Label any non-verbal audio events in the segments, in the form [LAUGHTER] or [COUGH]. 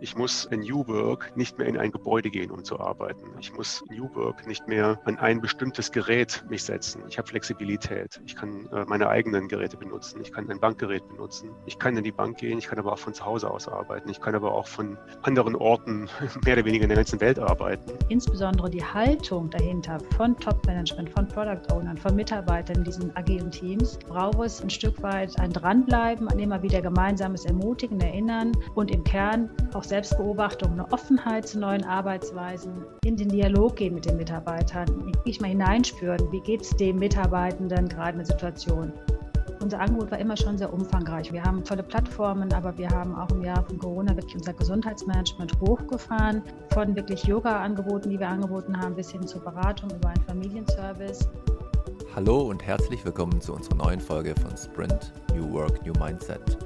Ich muss in New Work nicht mehr in ein Gebäude gehen, um zu arbeiten. Ich muss in New Work nicht mehr an ein bestimmtes Gerät mich setzen. Ich habe Flexibilität. Ich kann äh, meine eigenen Geräte benutzen. Ich kann ein Bankgerät benutzen. Ich kann in die Bank gehen. Ich kann aber auch von zu Hause aus arbeiten. Ich kann aber auch von anderen Orten [LAUGHS] mehr oder weniger in der ganzen Welt arbeiten. Insbesondere die Haltung dahinter von Top-Management, von Product Ownern, von Mitarbeitern in diesen agilen Teams braucht es ein Stück weit ein Dranbleiben, ein immer wieder gemeinsames Ermutigen, Erinnern und im Kern auch Selbstbeobachtung, eine Offenheit zu neuen Arbeitsweisen, in den Dialog gehen mit den Mitarbeitern, nicht mal hineinspüren, wie geht es dem Mitarbeitenden gerade in der Situation. Unser Angebot war immer schon sehr umfangreich. Wir haben tolle Plattformen, aber wir haben auch im Jahr von Corona wirklich unser Gesundheitsmanagement hochgefahren. Von wirklich Yoga-Angeboten, die wir angeboten haben, bis hin zur Beratung über einen Familienservice. Hallo und herzlich willkommen zu unserer neuen Folge von Sprint New Work, New Mindset.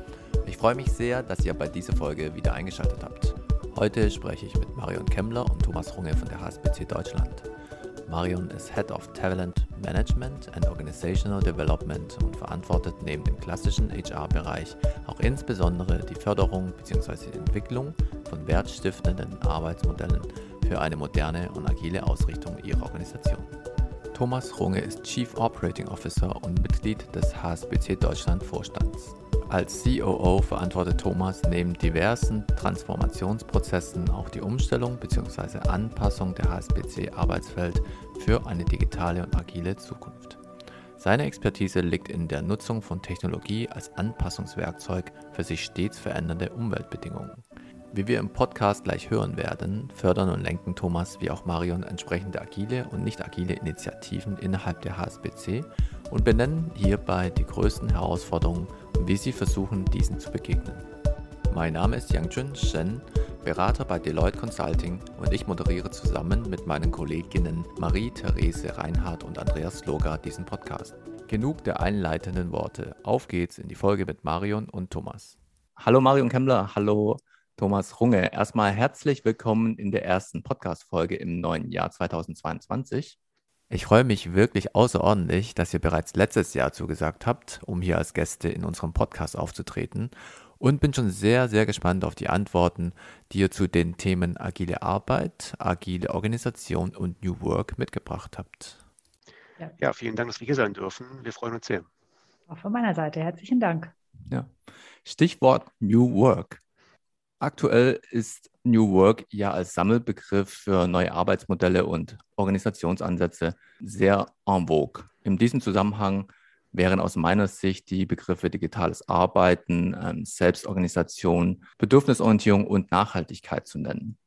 Ich freue mich sehr, dass ihr bei dieser Folge wieder eingeschaltet habt. Heute spreche ich mit Marion Kemmler und Thomas Runge von der HSBC Deutschland. Marion ist Head of Talent Management and Organizational Development und verantwortet neben dem klassischen HR-Bereich auch insbesondere die Förderung bzw. die Entwicklung von wertstiftenden Arbeitsmodellen für eine moderne und agile Ausrichtung ihrer Organisation. Thomas Runge ist Chief Operating Officer und Mitglied des HSBC Deutschland Vorstands. Als COO verantwortet Thomas neben diversen Transformationsprozessen auch die Umstellung bzw. Anpassung der HSBC-Arbeitswelt für eine digitale und agile Zukunft. Seine Expertise liegt in der Nutzung von Technologie als Anpassungswerkzeug für sich stets verändernde Umweltbedingungen. Wie wir im Podcast gleich hören werden, fördern und lenken Thomas wie auch Marion entsprechende agile und nicht agile Initiativen innerhalb der HSBC und benennen hierbei die größten Herausforderungen wie sie versuchen, diesen zu begegnen. Mein Name ist Yangjun Shen, Berater bei Deloitte Consulting und ich moderiere zusammen mit meinen Kolleginnen Marie-Therese Reinhardt und Andreas Loga diesen Podcast. Genug der einleitenden Worte. Auf geht's in die Folge mit Marion und Thomas. Hallo Marion Kemmler, hallo Thomas Runge. Erstmal herzlich willkommen in der ersten Podcast-Folge im neuen Jahr 2022. Ich freue mich wirklich außerordentlich, dass ihr bereits letztes Jahr zugesagt habt, um hier als Gäste in unserem Podcast aufzutreten und bin schon sehr, sehr gespannt auf die Antworten, die ihr zu den Themen agile Arbeit, agile Organisation und New Work mitgebracht habt. Ja, ja vielen Dank, dass wir hier sein dürfen. Wir freuen uns sehr. Auch von meiner Seite herzlichen Dank. Ja. Stichwort New Work. Aktuell ist New Work ja als Sammelbegriff für neue Arbeitsmodelle und Organisationsansätze sehr en vogue. In diesem Zusammenhang wären aus meiner Sicht die Begriffe digitales Arbeiten, ähm, Selbstorganisation, Bedürfnisorientierung und Nachhaltigkeit zu nennen.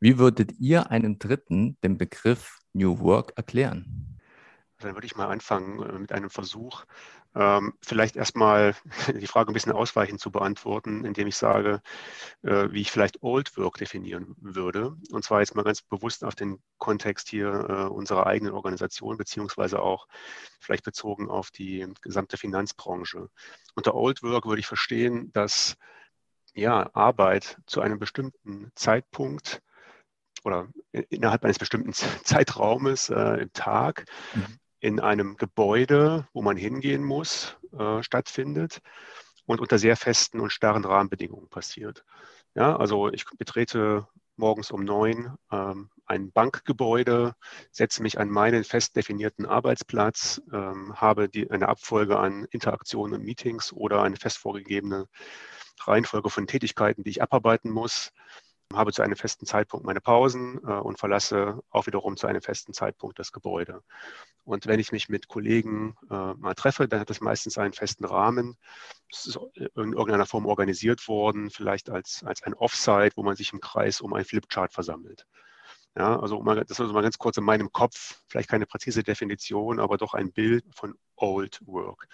Wie würdet ihr einem Dritten den Begriff New Work erklären? Dann würde ich mal anfangen äh, mit einem Versuch, ähm, vielleicht erstmal [LAUGHS] die Frage ein bisschen ausweichend zu beantworten, indem ich sage, äh, wie ich vielleicht Old Work definieren würde. Und zwar jetzt mal ganz bewusst auf den Kontext hier äh, unserer eigenen Organisation, beziehungsweise auch vielleicht bezogen auf die gesamte Finanzbranche. Unter Old Work würde ich verstehen, dass ja, Arbeit zu einem bestimmten Zeitpunkt oder innerhalb eines bestimmten Zeitraumes äh, im Tag mhm in einem Gebäude, wo man hingehen muss, äh, stattfindet und unter sehr festen und starren Rahmenbedingungen passiert. Ja, also ich betrete morgens um neun ähm, ein Bankgebäude, setze mich an meinen fest definierten Arbeitsplatz, ähm, habe die, eine Abfolge an Interaktionen und Meetings oder eine fest vorgegebene Reihenfolge von Tätigkeiten, die ich abarbeiten muss habe zu einem festen Zeitpunkt meine Pausen äh, und verlasse auch wiederum zu einem festen Zeitpunkt das Gebäude. Und wenn ich mich mit Kollegen äh, mal treffe, dann hat das meistens einen festen Rahmen. Es ist in irgendeiner Form organisiert worden, vielleicht als, als ein Offsite, wo man sich im Kreis um ein Flipchart versammelt. Ja, also mal, das ist also mal ganz kurz in meinem Kopf, vielleicht keine präzise Definition, aber doch ein Bild von Old Work.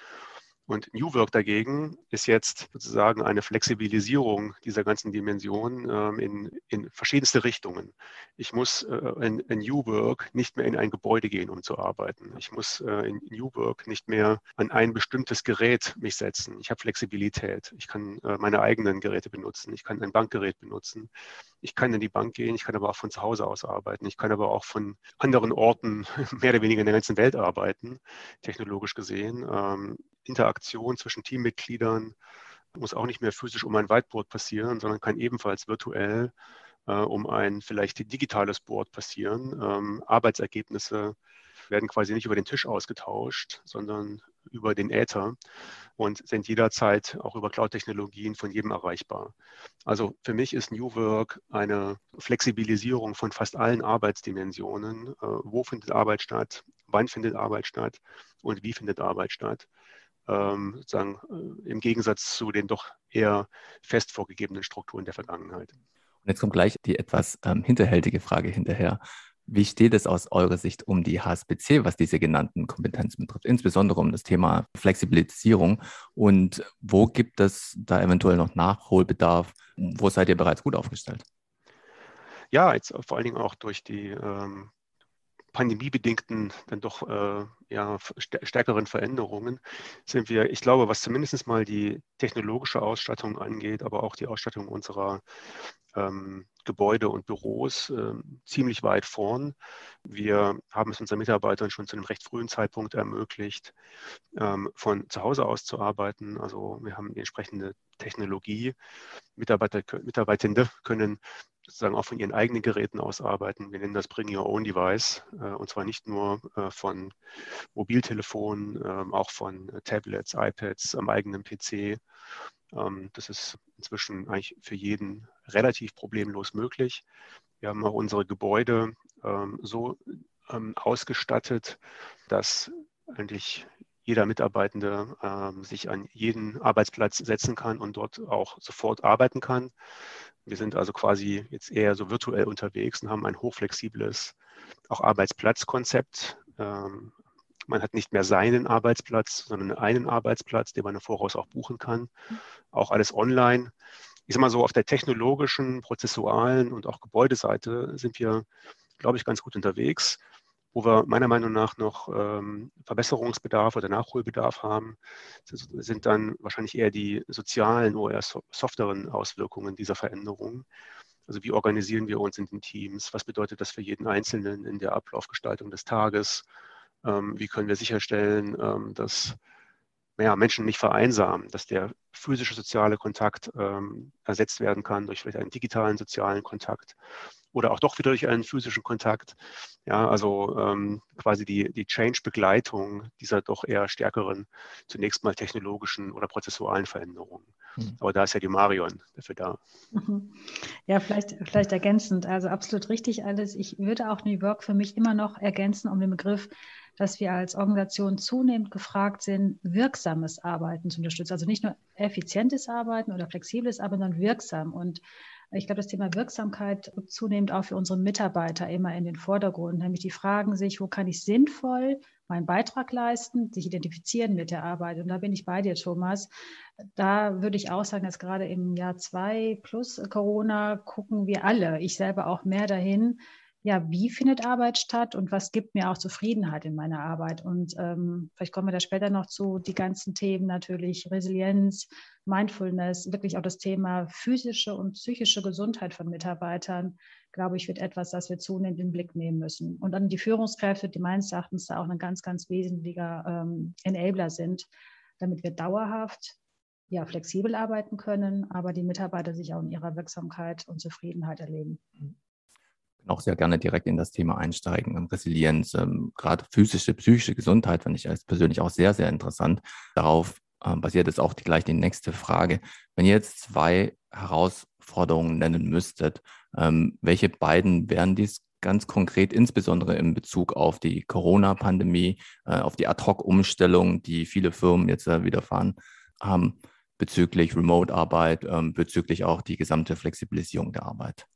Und New Work dagegen ist jetzt sozusagen eine Flexibilisierung dieser ganzen Dimensionen ähm, in, in verschiedenste Richtungen. Ich muss äh, in, in, New Work nicht mehr in ein Gebäude gehen, um zu arbeiten. Ich muss äh, in New Work nicht mehr an ein bestimmtes Gerät mich setzen. Ich habe Flexibilität. Ich kann äh, meine eigenen Geräte benutzen. Ich kann ein Bankgerät benutzen. Ich kann in die Bank gehen. Ich kann aber auch von zu Hause aus arbeiten. Ich kann aber auch von anderen Orten [LAUGHS] mehr oder weniger in der ganzen Welt arbeiten, technologisch gesehen. Ähm, Interaktion zwischen Teammitgliedern muss auch nicht mehr physisch um ein Whiteboard passieren, sondern kann ebenfalls virtuell äh, um ein vielleicht digitales Board passieren. Ähm, Arbeitsergebnisse werden quasi nicht über den Tisch ausgetauscht, sondern über den Äther und sind jederzeit auch über Cloud-Technologien von jedem erreichbar. Also für mich ist New Work eine Flexibilisierung von fast allen Arbeitsdimensionen. Äh, wo findet Arbeit statt? Wann findet Arbeit statt? Und wie findet Arbeit statt? Ähm, sozusagen äh, im Gegensatz zu den doch eher fest vorgegebenen Strukturen der Vergangenheit. Und jetzt kommt gleich die etwas ähm, hinterhältige Frage hinterher. Wie steht es aus eurer Sicht um die HSBC, was diese genannten Kompetenzen betrifft, insbesondere um das Thema Flexibilisierung? Und wo gibt es da eventuell noch Nachholbedarf? Wo seid ihr bereits gut aufgestellt? Ja, jetzt vor allen Dingen auch durch die ähm, pandemiebedingten, dann doch äh, ja, stärkeren Veränderungen sind wir, ich glaube, was zumindest mal die technologische Ausstattung angeht, aber auch die Ausstattung unserer ähm, Gebäude und Büros äh, ziemlich weit vorn. Wir haben es unseren Mitarbeitern schon zu einem recht frühen Zeitpunkt ermöglicht, ähm, von zu Hause aus zu arbeiten. Also wir haben die entsprechende Technologie. Mitarbeiter, Mitarbeitende können sozusagen auch von ihren eigenen Geräten aus arbeiten. Wir nennen das Bring Your Own Device äh, und zwar nicht nur äh, von Mobiltelefonen, ähm, auch von Tablets, iPads, am eigenen PC. Ähm, das ist inzwischen eigentlich für jeden relativ problemlos möglich. Wir haben auch unsere Gebäude ähm, so ähm, ausgestattet, dass eigentlich jeder Mitarbeitende ähm, sich an jeden Arbeitsplatz setzen kann und dort auch sofort arbeiten kann. Wir sind also quasi jetzt eher so virtuell unterwegs und haben ein hochflexibles auch Arbeitsplatzkonzept. Ähm, man hat nicht mehr seinen Arbeitsplatz, sondern einen Arbeitsplatz, den man im Voraus auch buchen kann. Auch alles online ich sag mal so, auf der technologischen, prozessualen und auch Gebäudeseite sind wir, glaube ich, ganz gut unterwegs. Wo wir meiner Meinung nach noch ähm, Verbesserungsbedarf oder Nachholbedarf haben, sind dann wahrscheinlich eher die sozialen oder softeren Auswirkungen dieser Veränderung. Also wie organisieren wir uns in den Teams? Was bedeutet das für jeden Einzelnen in der Ablaufgestaltung des Tages? Ähm, wie können wir sicherstellen, ähm, dass ja, Menschen nicht vereinsamen, dass der physische soziale Kontakt ähm, ersetzt werden kann durch vielleicht einen digitalen sozialen Kontakt oder auch doch wieder durch einen physischen Kontakt. Ja, also ähm, quasi die, die Change-Begleitung dieser doch eher stärkeren, zunächst mal technologischen oder prozessualen Veränderungen. Mhm. Aber da ist ja die Marion dafür da. Mhm. Ja, vielleicht, vielleicht ergänzend. Also absolut richtig alles. Ich würde auch New Work für mich immer noch ergänzen um den Begriff dass wir als Organisation zunehmend gefragt sind, wirksames Arbeiten zu unterstützen. Also nicht nur effizientes Arbeiten oder flexibles Arbeiten, sondern wirksam. Und ich glaube, das Thema Wirksamkeit zunehmend auch für unsere Mitarbeiter immer in den Vordergrund. Nämlich die fragen sich, wo kann ich sinnvoll meinen Beitrag leisten, sich identifizieren mit der Arbeit. Und da bin ich bei dir, Thomas. Da würde ich auch sagen, dass gerade im Jahr zwei plus Corona gucken wir alle, ich selber auch mehr dahin, ja, wie findet Arbeit statt und was gibt mir auch Zufriedenheit in meiner Arbeit? Und ähm, vielleicht kommen wir da später noch zu, die ganzen Themen natürlich, Resilienz, Mindfulness, wirklich auch das Thema physische und psychische Gesundheit von Mitarbeitern, glaube ich, wird etwas, das wir zunehmend in den Blick nehmen müssen. Und dann die Führungskräfte, die meines Erachtens da auch ein ganz, ganz wesentlicher ähm, Enabler sind, damit wir dauerhaft ja, flexibel arbeiten können, aber die Mitarbeiter sich auch in ihrer Wirksamkeit und Zufriedenheit erleben. Mhm auch sehr gerne direkt in das Thema einsteigen. Ähm, Resilienz, ähm, gerade physische, psychische Gesundheit fand ich als persönlich auch sehr, sehr interessant. Darauf ähm, basiert jetzt auch die, gleich die nächste Frage. Wenn ihr jetzt zwei Herausforderungen nennen müsstet, ähm, welche beiden wären dies ganz konkret, insbesondere in Bezug auf die Corona-Pandemie, äh, auf die Ad-Hoc-Umstellung, die viele Firmen jetzt äh, widerfahren haben, bezüglich Remote-Arbeit, ähm, bezüglich auch die gesamte Flexibilisierung der Arbeit?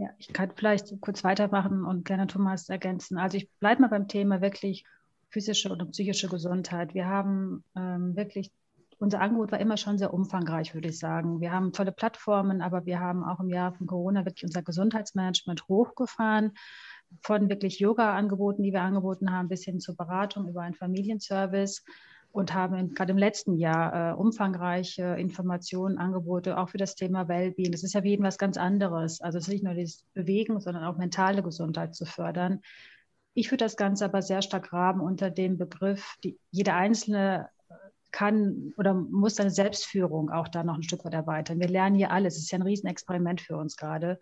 Ja, ich kann vielleicht kurz weitermachen und gerne Thomas ergänzen. Also ich bleibe mal beim Thema wirklich physische oder psychische Gesundheit. Wir haben ähm, wirklich, unser Angebot war immer schon sehr umfangreich, würde ich sagen. Wir haben tolle Plattformen, aber wir haben auch im Jahr von Corona wirklich unser Gesundheitsmanagement hochgefahren. Von wirklich Yoga-Angeboten, die wir angeboten haben, bis hin zur Beratung über einen Familienservice und haben gerade im letzten Jahr äh, umfangreiche Informationen, Angebote auch für das Thema Wellbeing. Das ist ja wie was ganz anderes. Also es ist nicht nur das Bewegen, sondern auch mentale Gesundheit zu fördern. Ich würde das Ganze aber sehr stark rahmen unter dem Begriff, die, jede einzelne kann oder muss seine Selbstführung auch da noch ein Stück weit erweitern. Wir lernen hier alles. Es ist ja ein Riesenexperiment für uns gerade.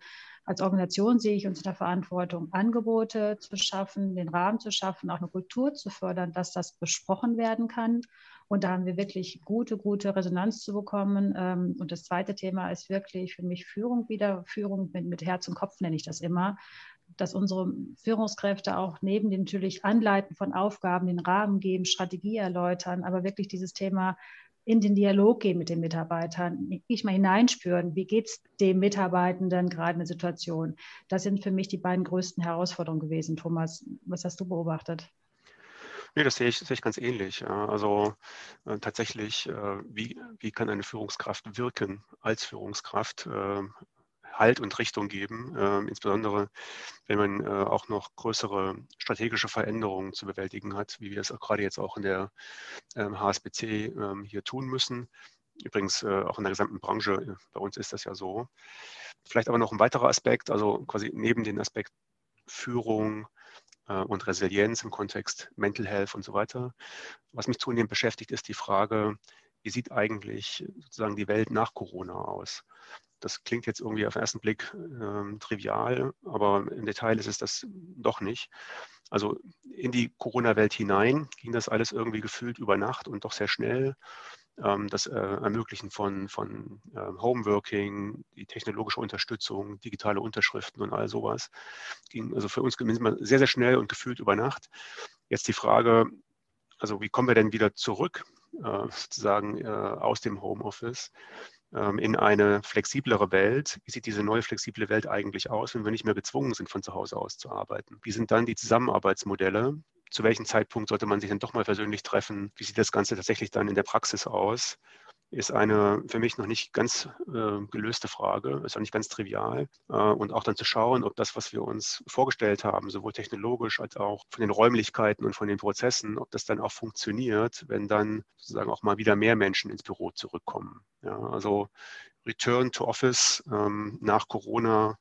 Als Organisation sehe ich uns in der Verantwortung, Angebote zu schaffen, den Rahmen zu schaffen, auch eine Kultur zu fördern, dass das besprochen werden kann. Und da haben wir wirklich gute, gute Resonanz zu bekommen. Ähm, und das zweite Thema ist wirklich für mich Führung wieder, Führung mit, mit Herz und Kopf nenne ich das immer dass unsere Führungskräfte auch neben dem natürlich Anleiten von Aufgaben den Rahmen geben, Strategie erläutern, aber wirklich dieses Thema in den Dialog gehen mit den Mitarbeitern, nicht mal hineinspüren, wie geht es dem Mitarbeitenden gerade in der Situation. Das sind für mich die beiden größten Herausforderungen gewesen. Thomas, was hast du beobachtet? Nee, das sehe ich, sehe ich ganz ähnlich. Also äh, tatsächlich, äh, wie, wie kann eine Führungskraft wirken als Führungskraft? Äh, Halt und Richtung geben, äh, insbesondere wenn man äh, auch noch größere strategische Veränderungen zu bewältigen hat, wie wir es gerade jetzt auch in der ähm, HSBC ähm, hier tun müssen. Übrigens äh, auch in der gesamten Branche, äh, bei uns ist das ja so. Vielleicht aber noch ein weiterer Aspekt, also quasi neben den Aspekt Führung, äh, und Resilienz im Kontext Mental Health und so weiter. Was mich zunehmend beschäftigt, ist die Frage, wie sieht eigentlich sozusagen die Welt nach Corona aus? Das klingt jetzt irgendwie auf den ersten Blick äh, trivial, aber im Detail ist es das doch nicht. Also in die Corona-Welt hinein ging das alles irgendwie gefühlt über Nacht und doch sehr schnell. Ähm, das äh, Ermöglichen von, von äh, Homeworking, die technologische Unterstützung, digitale Unterschriften und all sowas ging also für uns sehr, sehr schnell und gefühlt über Nacht. Jetzt die Frage, also wie kommen wir denn wieder zurück, äh, sozusagen äh, aus dem Homeoffice? Ähm, in eine flexiblere Welt. Wie sieht diese neue flexible Welt eigentlich aus, wenn wir nicht mehr gezwungen sind, von zu Hause aus zu arbeiten? Wie sind dann die Zusammenarbeitsmodelle? Zu welchem Zeitpunkt sollte man sich dann doch mal persönlich treffen? Wie sieht das Ganze tatsächlich dann in der Praxis aus? Ist eine für mich noch nicht ganz äh, gelöste Frage, ist auch nicht ganz trivial. Äh, und auch dann zu schauen, ob das, was wir uns vorgestellt haben, sowohl technologisch als auch von den Räumlichkeiten und von den Prozessen, ob das dann auch funktioniert, wenn dann sozusagen auch mal wieder mehr Menschen ins Büro zurückkommen. Ja, also Return to Office ähm, nach Corona,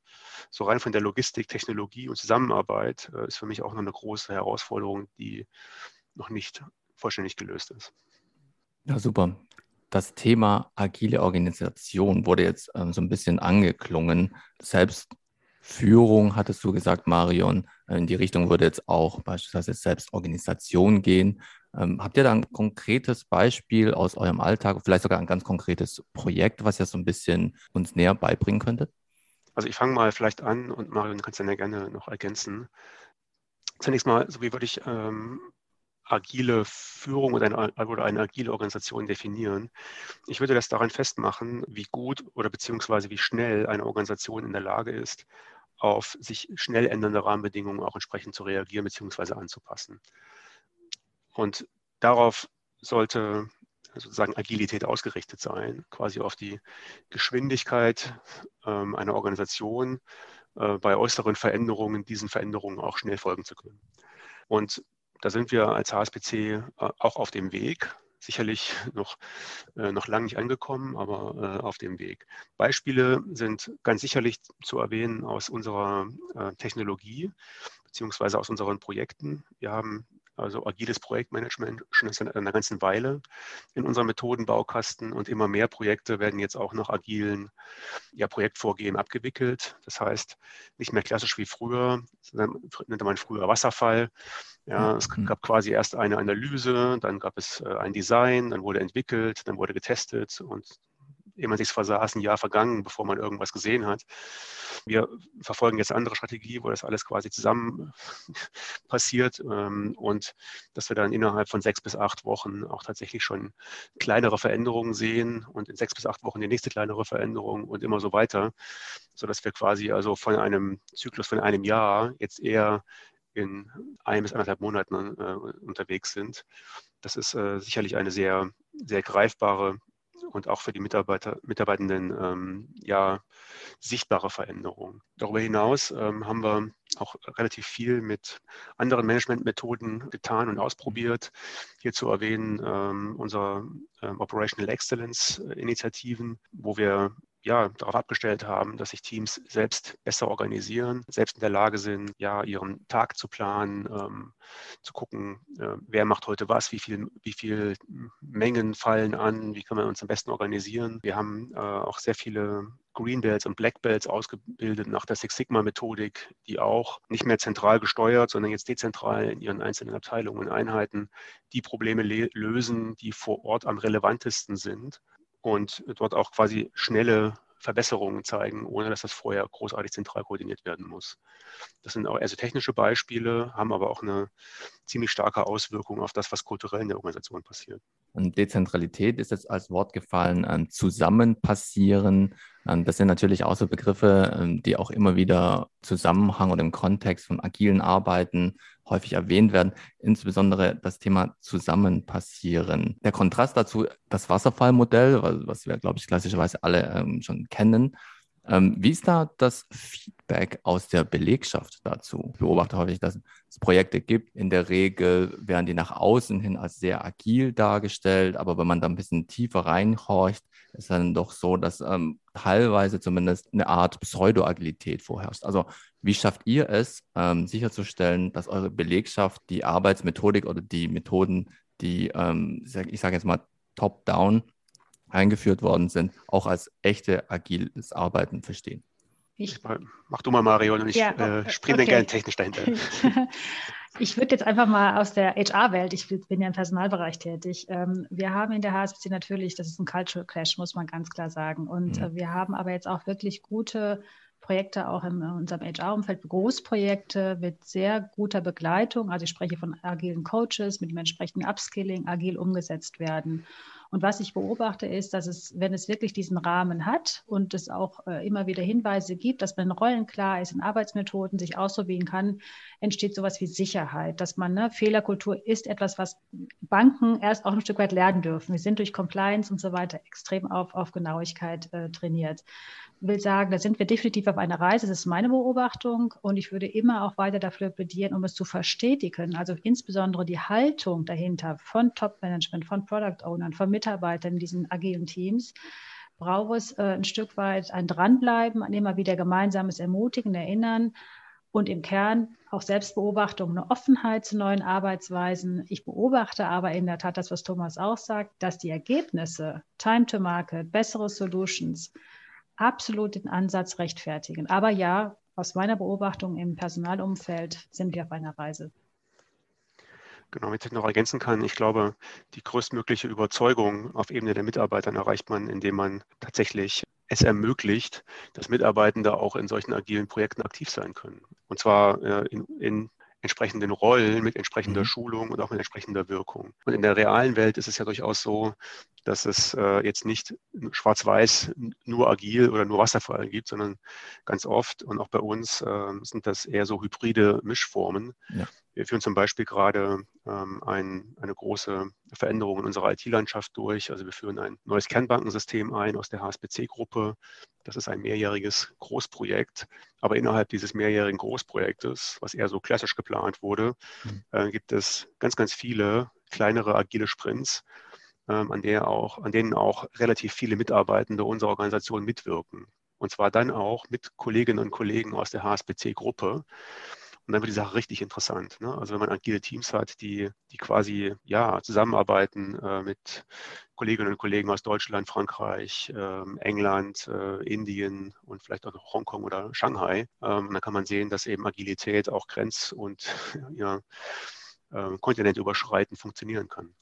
so rein von der Logistik, Technologie und Zusammenarbeit, äh, ist für mich auch noch eine große Herausforderung, die noch nicht vollständig gelöst ist. Ja, super das Thema agile Organisation wurde jetzt ähm, so ein bisschen angeklungen. Selbstführung, hattest du gesagt, Marion. In die Richtung würde jetzt auch beispielsweise Selbstorganisation gehen. Ähm, habt ihr da ein konkretes Beispiel aus eurem Alltag, vielleicht sogar ein ganz konkretes Projekt, was ihr so ein bisschen uns näher beibringen könntet? Also ich fange mal vielleicht an und Marion, kannst dann ja gerne noch ergänzen. Zunächst mal, so wie würde ich ähm, agile Führung oder eine, oder eine agile Organisation definieren. Ich würde das daran festmachen, wie gut oder beziehungsweise wie schnell eine Organisation in der Lage ist, auf sich schnell ändernde Rahmenbedingungen auch entsprechend zu reagieren beziehungsweise anzupassen. Und darauf sollte sozusagen Agilität ausgerichtet sein, quasi auf die Geschwindigkeit ähm, einer Organisation äh, bei äußeren Veränderungen, diesen Veränderungen auch schnell folgen zu können. Und da sind wir als HSBC äh, auch auf dem Weg. Sicherlich [LAUGHS] noch, äh, noch lange nicht angekommen, aber äh, auf dem Weg. Beispiele sind ganz sicherlich zu erwähnen aus unserer Technologie beziehungsweise aus unseren Projekten. Wir haben also agiles Projektmanagement schon seit einer ganzen Weile in unserem Methodenbaukasten und immer mehr Projekte werden jetzt auch nach agilen ja, Projektvorgehen abgewickelt. Das heißt, nicht mehr klassisch wie früher, nannte man früher Wasserfall. Ja, es mhm. gab quasi erst eine Analyse, dann gab es äh, ein Design, dann wurde entwickelt, dann wurde getestet und ehe man sich versaß, ein Jahr vergangen, bevor man irgendwas gesehen hat. Wir verfolgen jetzt andere Strategie, wo das alles quasi zusammen [LAUGHS] passiert ähm, und dass wir dann innerhalb von sechs bis acht Wochen auch tatsächlich schon kleinere Veränderungen sehen und in sechs bis acht Wochen die nächste kleinere Veränderung und immer so weiter, sodass wir quasi also von einem Zyklus von einem Jahr jetzt eher in ein bis anderthalb Monaten äh, unterwegs sind. Das ist äh, sicherlich eine sehr, sehr greifbare und auch für die Mitarbeiter, Mitarbeitenden ähm, ja, sichtbare Veränderungen. Darüber hinaus ähm, haben wir auch relativ viel mit anderen Managementmethoden getan und ausprobiert. Hier zu erwähnen ähm, unsere ähm, Operational Excellence Initiativen, wo wir ja, darauf abgestellt haben, dass sich Teams selbst besser organisieren, selbst in der Lage sind, ja, ihren Tag zu planen, ähm, zu gucken, äh, wer macht heute was, wie viel, wie viel Mengen fallen an, wie können wir uns am besten organisieren. Wir haben äh, auch sehr viele Green Belts und Black Belts ausgebildet nach der Six Sigma Methodik, die auch nicht mehr zentral gesteuert, sondern jetzt dezentral in ihren einzelnen Abteilungen und Einheiten die Probleme lösen, die vor Ort am relevantesten sind und dort auch quasi schnelle Verbesserungen zeigen, ohne dass das vorher großartig zentral koordiniert werden muss. Das sind auch also technische Beispiele, haben aber auch eine ziemlich starke Auswirkung auf das, was kulturell in der Organisation passiert. Und Dezentralität ist jetzt als Wort gefallen, ähm, zusammen passieren. Ähm, das sind natürlich auch so Begriffe, ähm, die auch immer wieder Zusammenhang oder im Kontext von agilen Arbeiten häufig erwähnt werden, insbesondere das Thema Zusammen passieren. Der Kontrast dazu, das Wasserfallmodell, was wir, glaube ich, klassischerweise alle schon kennen, ähm, wie ist da das Feedback aus der Belegschaft dazu? Ich beobachte häufig, dass es Projekte gibt. In der Regel werden die nach außen hin als sehr agil dargestellt, aber wenn man da ein bisschen tiefer reinhorcht, ist dann doch so, dass ähm, teilweise zumindest eine Art Pseudo-Agilität vorherrscht. Also wie schafft ihr es, ähm, sicherzustellen, dass eure Belegschaft die Arbeitsmethodik oder die Methoden, die, ähm, ich sage jetzt mal, top-down eingeführt worden sind, auch als echte agiles Arbeiten verstehen. Ich, Mach du mal, Mario, und ich ja, äh, springe okay. dann gerne technisch dahinter. [LAUGHS] ich würde jetzt einfach mal aus der HR-Welt, ich bin ja im Personalbereich tätig. Ähm, wir haben in der HSBC natürlich, das ist ein Cultural Clash, muss man ganz klar sagen. Und mhm. wir haben aber jetzt auch wirklich gute Projekte auch in unserem HR-Umfeld, Großprojekte mit sehr guter Begleitung. Also ich spreche von agilen Coaches mit dem entsprechenden Upskilling, agil umgesetzt werden. Und was ich beobachte, ist, dass es, wenn es wirklich diesen Rahmen hat und es auch äh, immer wieder Hinweise gibt, dass man Rollen klar ist, in Arbeitsmethoden sich ausprobieren kann, entsteht sowas wie Sicherheit, dass man, ne, Fehlerkultur ist etwas, was Banken erst auch ein Stück weit lernen dürfen. Wir sind durch Compliance und so weiter extrem auf, auf Genauigkeit äh, trainiert will sagen, da sind wir definitiv auf einer Reise. Das ist meine Beobachtung. Und ich würde immer auch weiter dafür plädieren, um es zu verstetigen. Also insbesondere die Haltung dahinter von Top-Management, von Product Ownern, von Mitarbeitern in diesen agilen Teams braucht es äh, ein Stück weit ein Dranbleiben, ein immer wieder gemeinsames Ermutigen, Erinnern und im Kern auch Selbstbeobachtung, eine Offenheit zu neuen Arbeitsweisen. Ich beobachte aber in der Tat das, was Thomas auch sagt, dass die Ergebnisse, Time to Market, bessere Solutions, absolut den Ansatz rechtfertigen. Aber ja, aus meiner Beobachtung im Personalumfeld sind wir auf einer Reise. Genau, wenn ich noch ergänzen kann, ich glaube, die größtmögliche Überzeugung auf Ebene der Mitarbeiter erreicht man, indem man tatsächlich es ermöglicht, dass Mitarbeitende auch in solchen agilen Projekten aktiv sein können. Und zwar äh, in, in entsprechenden Rollen, mit entsprechender mhm. Schulung und auch mit entsprechender Wirkung. Und in der realen Welt ist es ja durchaus so, dass es äh, jetzt nicht schwarz-weiß nur agil oder nur Wasserfall gibt, sondern ganz oft und auch bei uns äh, sind das eher so hybride Mischformen. Ja. Wir führen zum Beispiel gerade ähm, ein, eine große Veränderung in unserer IT-Landschaft durch. Also wir führen ein neues Kernbankensystem ein aus der HSBC-Gruppe. Das ist ein mehrjähriges Großprojekt. Aber innerhalb dieses mehrjährigen Großprojektes, was eher so klassisch geplant wurde, mhm. äh, gibt es ganz, ganz viele kleinere agile Sprints, ähm, an, der auch, an denen auch relativ viele Mitarbeitende unserer Organisation mitwirken. Und zwar dann auch mit Kolleginnen und Kollegen aus der HSBC-Gruppe. Und dann wird die Sache richtig interessant. Ne? Also wenn man agile Teams hat, die, die quasi ja, zusammenarbeiten äh, mit Kolleginnen und Kollegen aus Deutschland, Frankreich, äh, England, äh, Indien und vielleicht auch noch Hongkong oder Shanghai, ähm, dann kann man sehen, dass eben Agilität auch grenz- und [LAUGHS] ja, äh, kontinentüberschreitend funktionieren kann.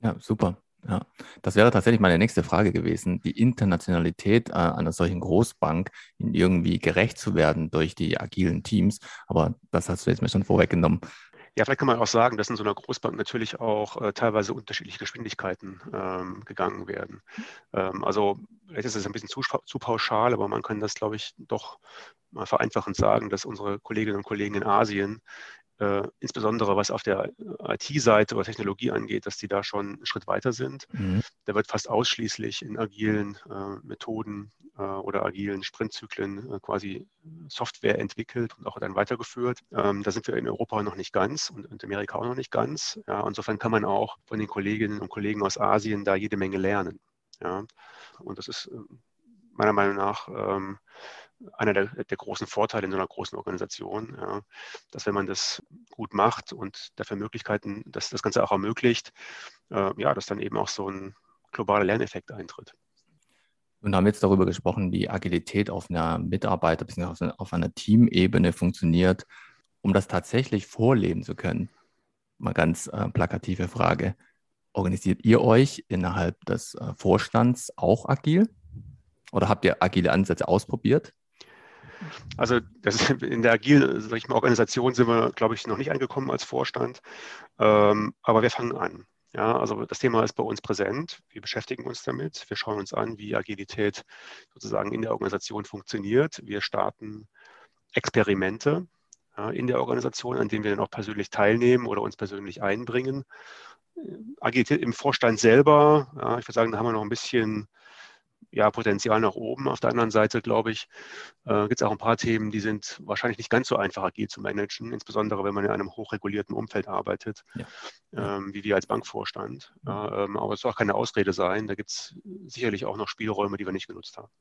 Ja, super. Ja, das wäre tatsächlich meine nächste Frage gewesen, die Internationalität äh, einer solchen Großbank in irgendwie gerecht zu werden durch die agilen Teams. Aber das hast du jetzt mir schon vorweggenommen. Ja, vielleicht kann man auch sagen, dass in so einer Großbank natürlich auch äh, teilweise unterschiedliche Geschwindigkeiten ähm, gegangen werden. Ähm, also vielleicht ist es ein bisschen zu, zu, pauschal, aber man kann das, glaube ich, doch mal vereinfachend sagen, dass unsere Kolleginnen und Kollegen in Asien äh, insbesondere was auf der IT-Seite oder Technologie angeht, dass die da schon einen Schritt weiter sind. Mhm. Da wird fast ausschließlich in agilen äh, Methoden äh, oder agilen Sprintzyklen äh, quasi Software entwickelt und auch dann weitergeführt. Ähm, da sind wir in Europa noch nicht ganz und in Amerika auch noch nicht ganz. Ja, insofern kann man auch von den Kolleginnen und Kollegen aus Asien da jede Menge lernen. Ja? Und das ist ähm, meiner Meinung nach ähm, einer der, der, großen Vorteile in so einer großen Organisation, ja, dass wenn man das gut macht und dafür Möglichkeiten, dass das Ganze auch ermöglicht, äh, ja, dass dann eben auch so ein globaler Lerneffekt eintritt. Und haben jetzt darüber gesprochen, wie Agilität auf einer Mitarbeiter- bzw. auf einer Teamebene funktioniert, um das tatsächlich vorleben zu können. Mal ganz äh, plakative Frage. Organisiert ihr euch innerhalb des äh, Vorstands auch agil? Oder habt ihr agile Ansätze ausprobiert? Also das, [LAUGHS] in der agilen sag ich mal, Organisation sind wir, glaube ich, noch nicht angekommen als Vorstand. Ähm, aber wir fangen an. Ja, also das Thema ist bei uns präsent. Wir beschäftigen uns damit. Wir schauen uns an, wie Agilität sozusagen in der Organisation funktioniert. Wir starten Experimente ja, in der Organisation, an denen wir dann auch persönlich teilnehmen oder uns persönlich einbringen. Agilität im Vorstand selber, ja, ich würde sagen, da haben wir noch ein bisschen ja, Potenzial nach oben. Auf der anderen Seite, glaube ich, äh, gibt es auch ein paar Themen, die sind wahrscheinlich nicht ganz so einfach agil zu managen, insbesondere wenn man in einem hochregulierten Umfeld arbeitet, ja. ähm, wie wir als Bankvorstand. Ähm, aber es soll auch keine Ausrede sein. Da gibt es sicherlich auch noch Spielräume, die wir nicht genutzt haben.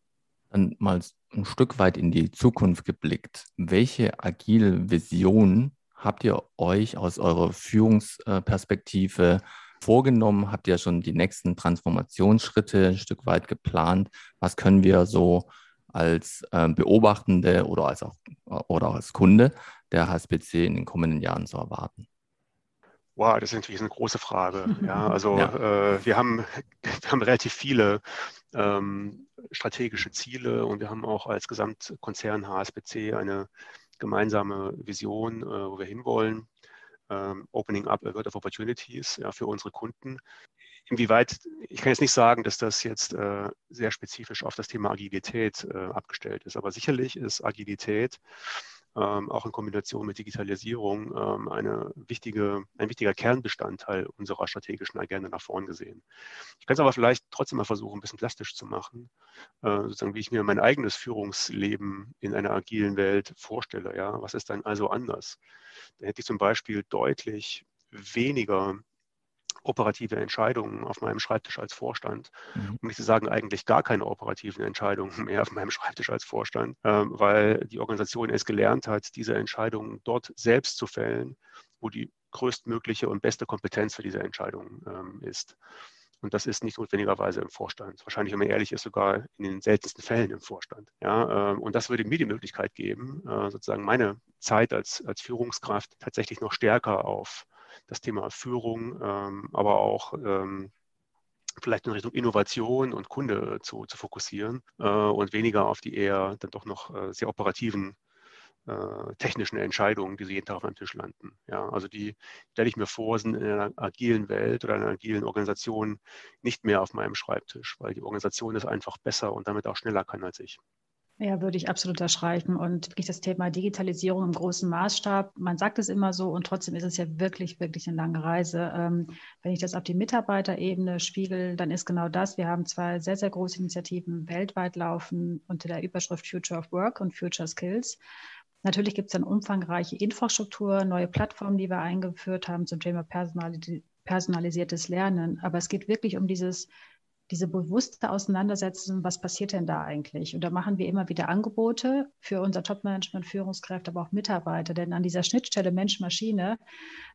Dann mal ein Stück weit in die Zukunft geblickt. Welche agile Vision habt ihr euch aus eurer Führungsperspektive vorgenommen? Habt ihr schon die nächsten Transformationsschritte ein Stück weit geplant? Was können wir so als äh, Beobachtende oder als, auch, oder als Kunde der HSBC in den kommenden Jahren zu erwarten? Wow, das ist natürlich eine große Frage. [LAUGHS] Ja, also ja. Äh, wir, haben, [LAUGHS] wir haben relativ viele ähm, strategische Ziele und wir haben auch als Gesamtkonzern HSBC eine gemeinsame Vision, äh, wo wir hinwollen ähm, Opening Up a World of Opportunities ja, für unsere Kunden. Inwieweit, ich kann jetzt nicht sagen, dass das jetzt äh, sehr spezifisch auf das Thema Agilität äh, abgestellt ist, aber sicherlich ist Agilität auch in Kombination mit Digitalisierung ähm, eine wichtige, ein wichtiger Kernbestandteil unserer strategischen Agenda nach vorn gesehen. Ich kann es aber vielleicht trotzdem mal versuchen, ein bisschen plastisch zu machen, äh, sozusagen wie ich mir mein eigenes Führungsleben in einer agilen Welt vorstelle. Ja? Was ist dann also anders? Da hätte ich zum Beispiel deutlich weniger operative Entscheidungen auf meinem Schreibtisch als Vorstand, mhm. um nicht zu sagen, eigentlich gar keine operativen Entscheidungen [LAUGHS] mehr auf meinem Schreibtisch als Vorstand, ähm, weil die Organisation es gelernt hat, diese Entscheidungen dort selbst zu fällen, wo die größtmögliche und beste Kompetenz für diese Entscheidungen ähm, ist. Und das ist nicht notwendigerweise im Vorstand. Wahrscheinlich, wenn man ehrlich ist, sogar in den seltensten Fällen im Vorstand. Ja, ähm, und das würde mir die Möglichkeit geben, äh, sozusagen meine Zeit als, als Führungskraft tatsächlich noch stärker auf das Thema Führung, ähm, aber auch ähm, vielleicht in Richtung Innovation und Kunde zu, zu fokussieren äh, und weniger auf die eher dann doch noch äh, sehr operativen äh, technischen Entscheidungen, die so jeden Tag auf meinem Tisch landen. Ja, also die stelle ich mir vor, sind in einer agilen Welt oder einer agilen Organisation nicht mehr auf meinem Schreibtisch, weil die Organisation es einfach besser und damit auch schneller kann als ich. Ja, würde ich absolut unterstreichen. Und wirklich das Thema Digitalisierung im großen Maßstab, man sagt es immer so und trotzdem ist es ja wirklich, wirklich eine lange Reise. Ähm, wenn ich das auf die Mitarbeiterebene spiegel, dann ist genau das. Wir haben zwei sehr, sehr große Initiativen weltweit laufen unter der Überschrift Future of Work und Future Skills. Natürlich gibt es dann umfangreiche Infrastruktur, neue Plattformen, die wir eingeführt haben zum Thema personalisiertes Lernen. Aber es geht wirklich um dieses diese bewusste Auseinandersetzung, was passiert denn da eigentlich? Und da machen wir immer wieder Angebote für unser Top-Management, Führungskräfte, aber auch Mitarbeiter. Denn an dieser Schnittstelle Mensch-Maschine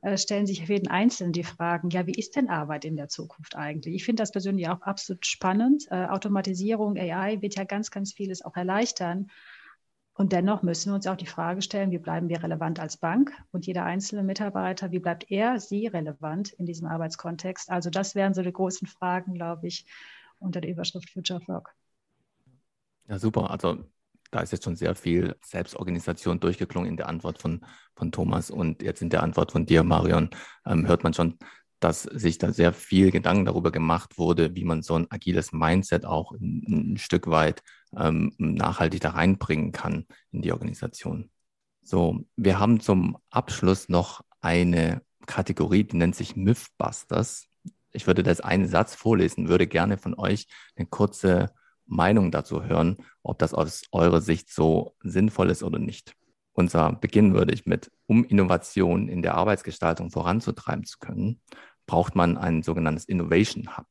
äh, stellen sich jeden Einzelnen die Fragen, ja, wie ist denn Arbeit in der Zukunft eigentlich? Ich finde das persönlich auch absolut spannend. Äh, Automatisierung, AI wird ja ganz, ganz vieles auch erleichtern. Und dennoch müssen wir uns auch die Frage stellen, wie bleiben wir relevant als Bank und jeder einzelne Mitarbeiter, wie bleibt er, sie relevant in diesem Arbeitskontext? Also das wären so die großen Fragen, glaube ich, unter der Überschrift Future of Work. Ja, super. Also da ist jetzt schon sehr viel Selbstorganisation durchgeklungen in der Antwort von, von Thomas und jetzt in der Antwort von dir, Marion, ähm, hört man schon, dass sich da sehr viel Gedanken darüber gemacht wurde, wie man so ein agiles Mindset auch ein, ein Stück weit ähm, nachhaltig da reinbringen kann in die Organisation. So, wir haben zum Abschluss noch eine Kategorie, die nennt sich Mythbusters. Ich würde das einen Satz vorlesen, würde gerne von euch eine kurze Meinung dazu hören, ob das aus eurer Sicht so sinnvoll ist oder nicht. Unser Beginn würde ich mit, um Innovation in der Arbeitsgestaltung voranzutreiben zu können, braucht man ein sogenanntes Innovation Hub.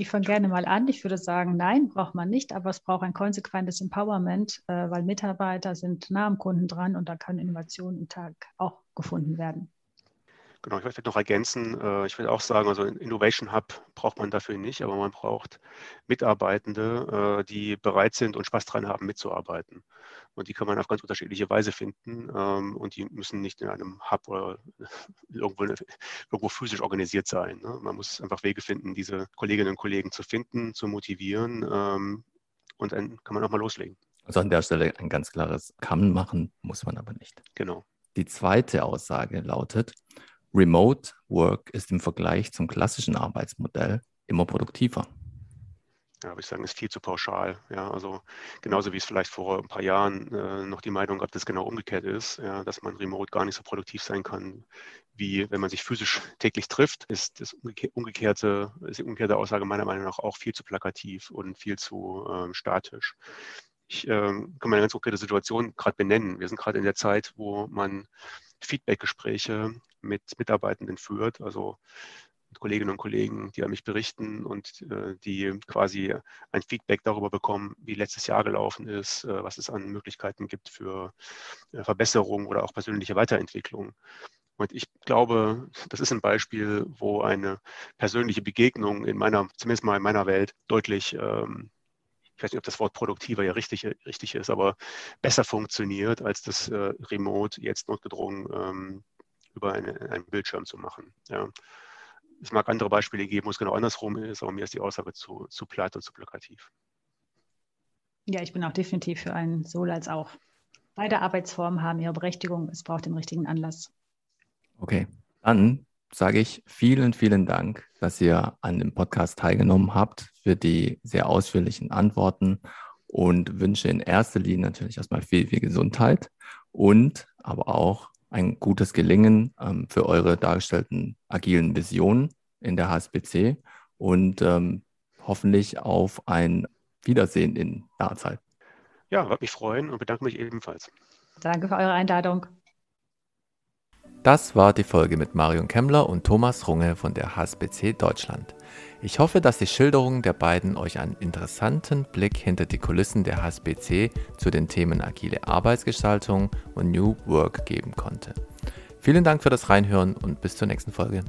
Ich fange gerne mal an. Ich würde sagen, nein, braucht man nicht, aber es braucht ein konsequentes Empowerment, äh, weil Mitarbeiter sind nah am Kunden dran und da kann Innovation im Tag auch gefunden werden. Genau, ich möchte noch ergänzen, äh, ich würde auch sagen, also Innovation Hub braucht man dafür nicht, aber man braucht Mitarbeitende, äh, die bereit sind und Spaß dran haben, mitzuarbeiten. Und die kann man auf ganz unterschiedliche Weise finden ähm, und die müssen nicht in einem Hub oder [LAUGHS] irgendwo, irgendwo physisch organisiert sein. Ne? Man muss einfach Wege finden, diese Kolleginnen und Kollegen zu finden, zu motivieren ähm, und dann kann man auch mal loslegen. Also an der Stelle ein ganz klares Kann man machen, muss man aber nicht. Genau. Die zweite Aussage lautet, Remote Work ist im Vergleich zum klassischen Arbeitsmodell immer produktiver. Ja, würde ich sagen, ist viel zu pauschal. Ja, also genauso wie es vielleicht vor ein paar Jahren äh, noch die Meinung gab, dass es genau umgekehrt ist, ja, dass man remote gar nicht so produktiv sein kann, wie wenn man sich physisch täglich trifft, ist das umgekehrte, ist die umgekehrte Aussage meiner Meinung nach auch viel zu plakativ und viel zu ähm, statisch. Ich ähm, kann mal eine ganz konkrete Situation gerade benennen. Wir sind gerade in der Zeit, wo man Feedbackgespräche mit Mitarbeitenden führt, also mit Kolleginnen und Kollegen, die an mich berichten und äh, die quasi ein Feedback darüber bekommen, wie letztes Jahr gelaufen ist, äh, was es an Möglichkeiten gibt für äh, Verbesserung oder auch persönliche Weiterentwicklung. Und ich glaube, das ist ein Beispiel, wo eine persönliche Begegnung in meiner, zumindest mal in meiner Welt, deutlich ähm, ich weiß nicht, ob das Wort produktiver ja richtig, richtig ist, aber besser funktioniert, als das äh, Remote jetzt notgedrungen ähm, über eine, einen Bildschirm zu machen. Ja. Es mag andere Beispiele geben, wo es genau andersrum ist, aber mir ist die Aussage zu, zu platt und zu plakativ. Ja, ich bin auch definitiv für einen sowohl als auch. Beide Arbeitsformen haben ihre Berechtigung. Es braucht den richtigen Anlass. Okay, dann sage ich vielen, vielen Dank, dass ihr an dem Podcast teilgenommen habt, für die sehr ausführlichen Antworten und wünsche in erster Linie natürlich erstmal viel, viel Gesundheit und aber auch ein gutes Gelingen ähm, für eure dargestellten agilen Visionen in der HSBC und ähm, hoffentlich auf ein Wiedersehen in naher Zeit. Ja, würde mich freuen und bedanke mich ebenfalls. Danke für eure Einladung. Das war die Folge mit Marion Kemmler und Thomas Runge von der HSBC Deutschland. Ich hoffe, dass die Schilderung der beiden euch einen interessanten Blick hinter die Kulissen der HSBC zu den Themen agile Arbeitsgestaltung und New Work geben konnte. Vielen Dank für das Reinhören und bis zur nächsten Folge.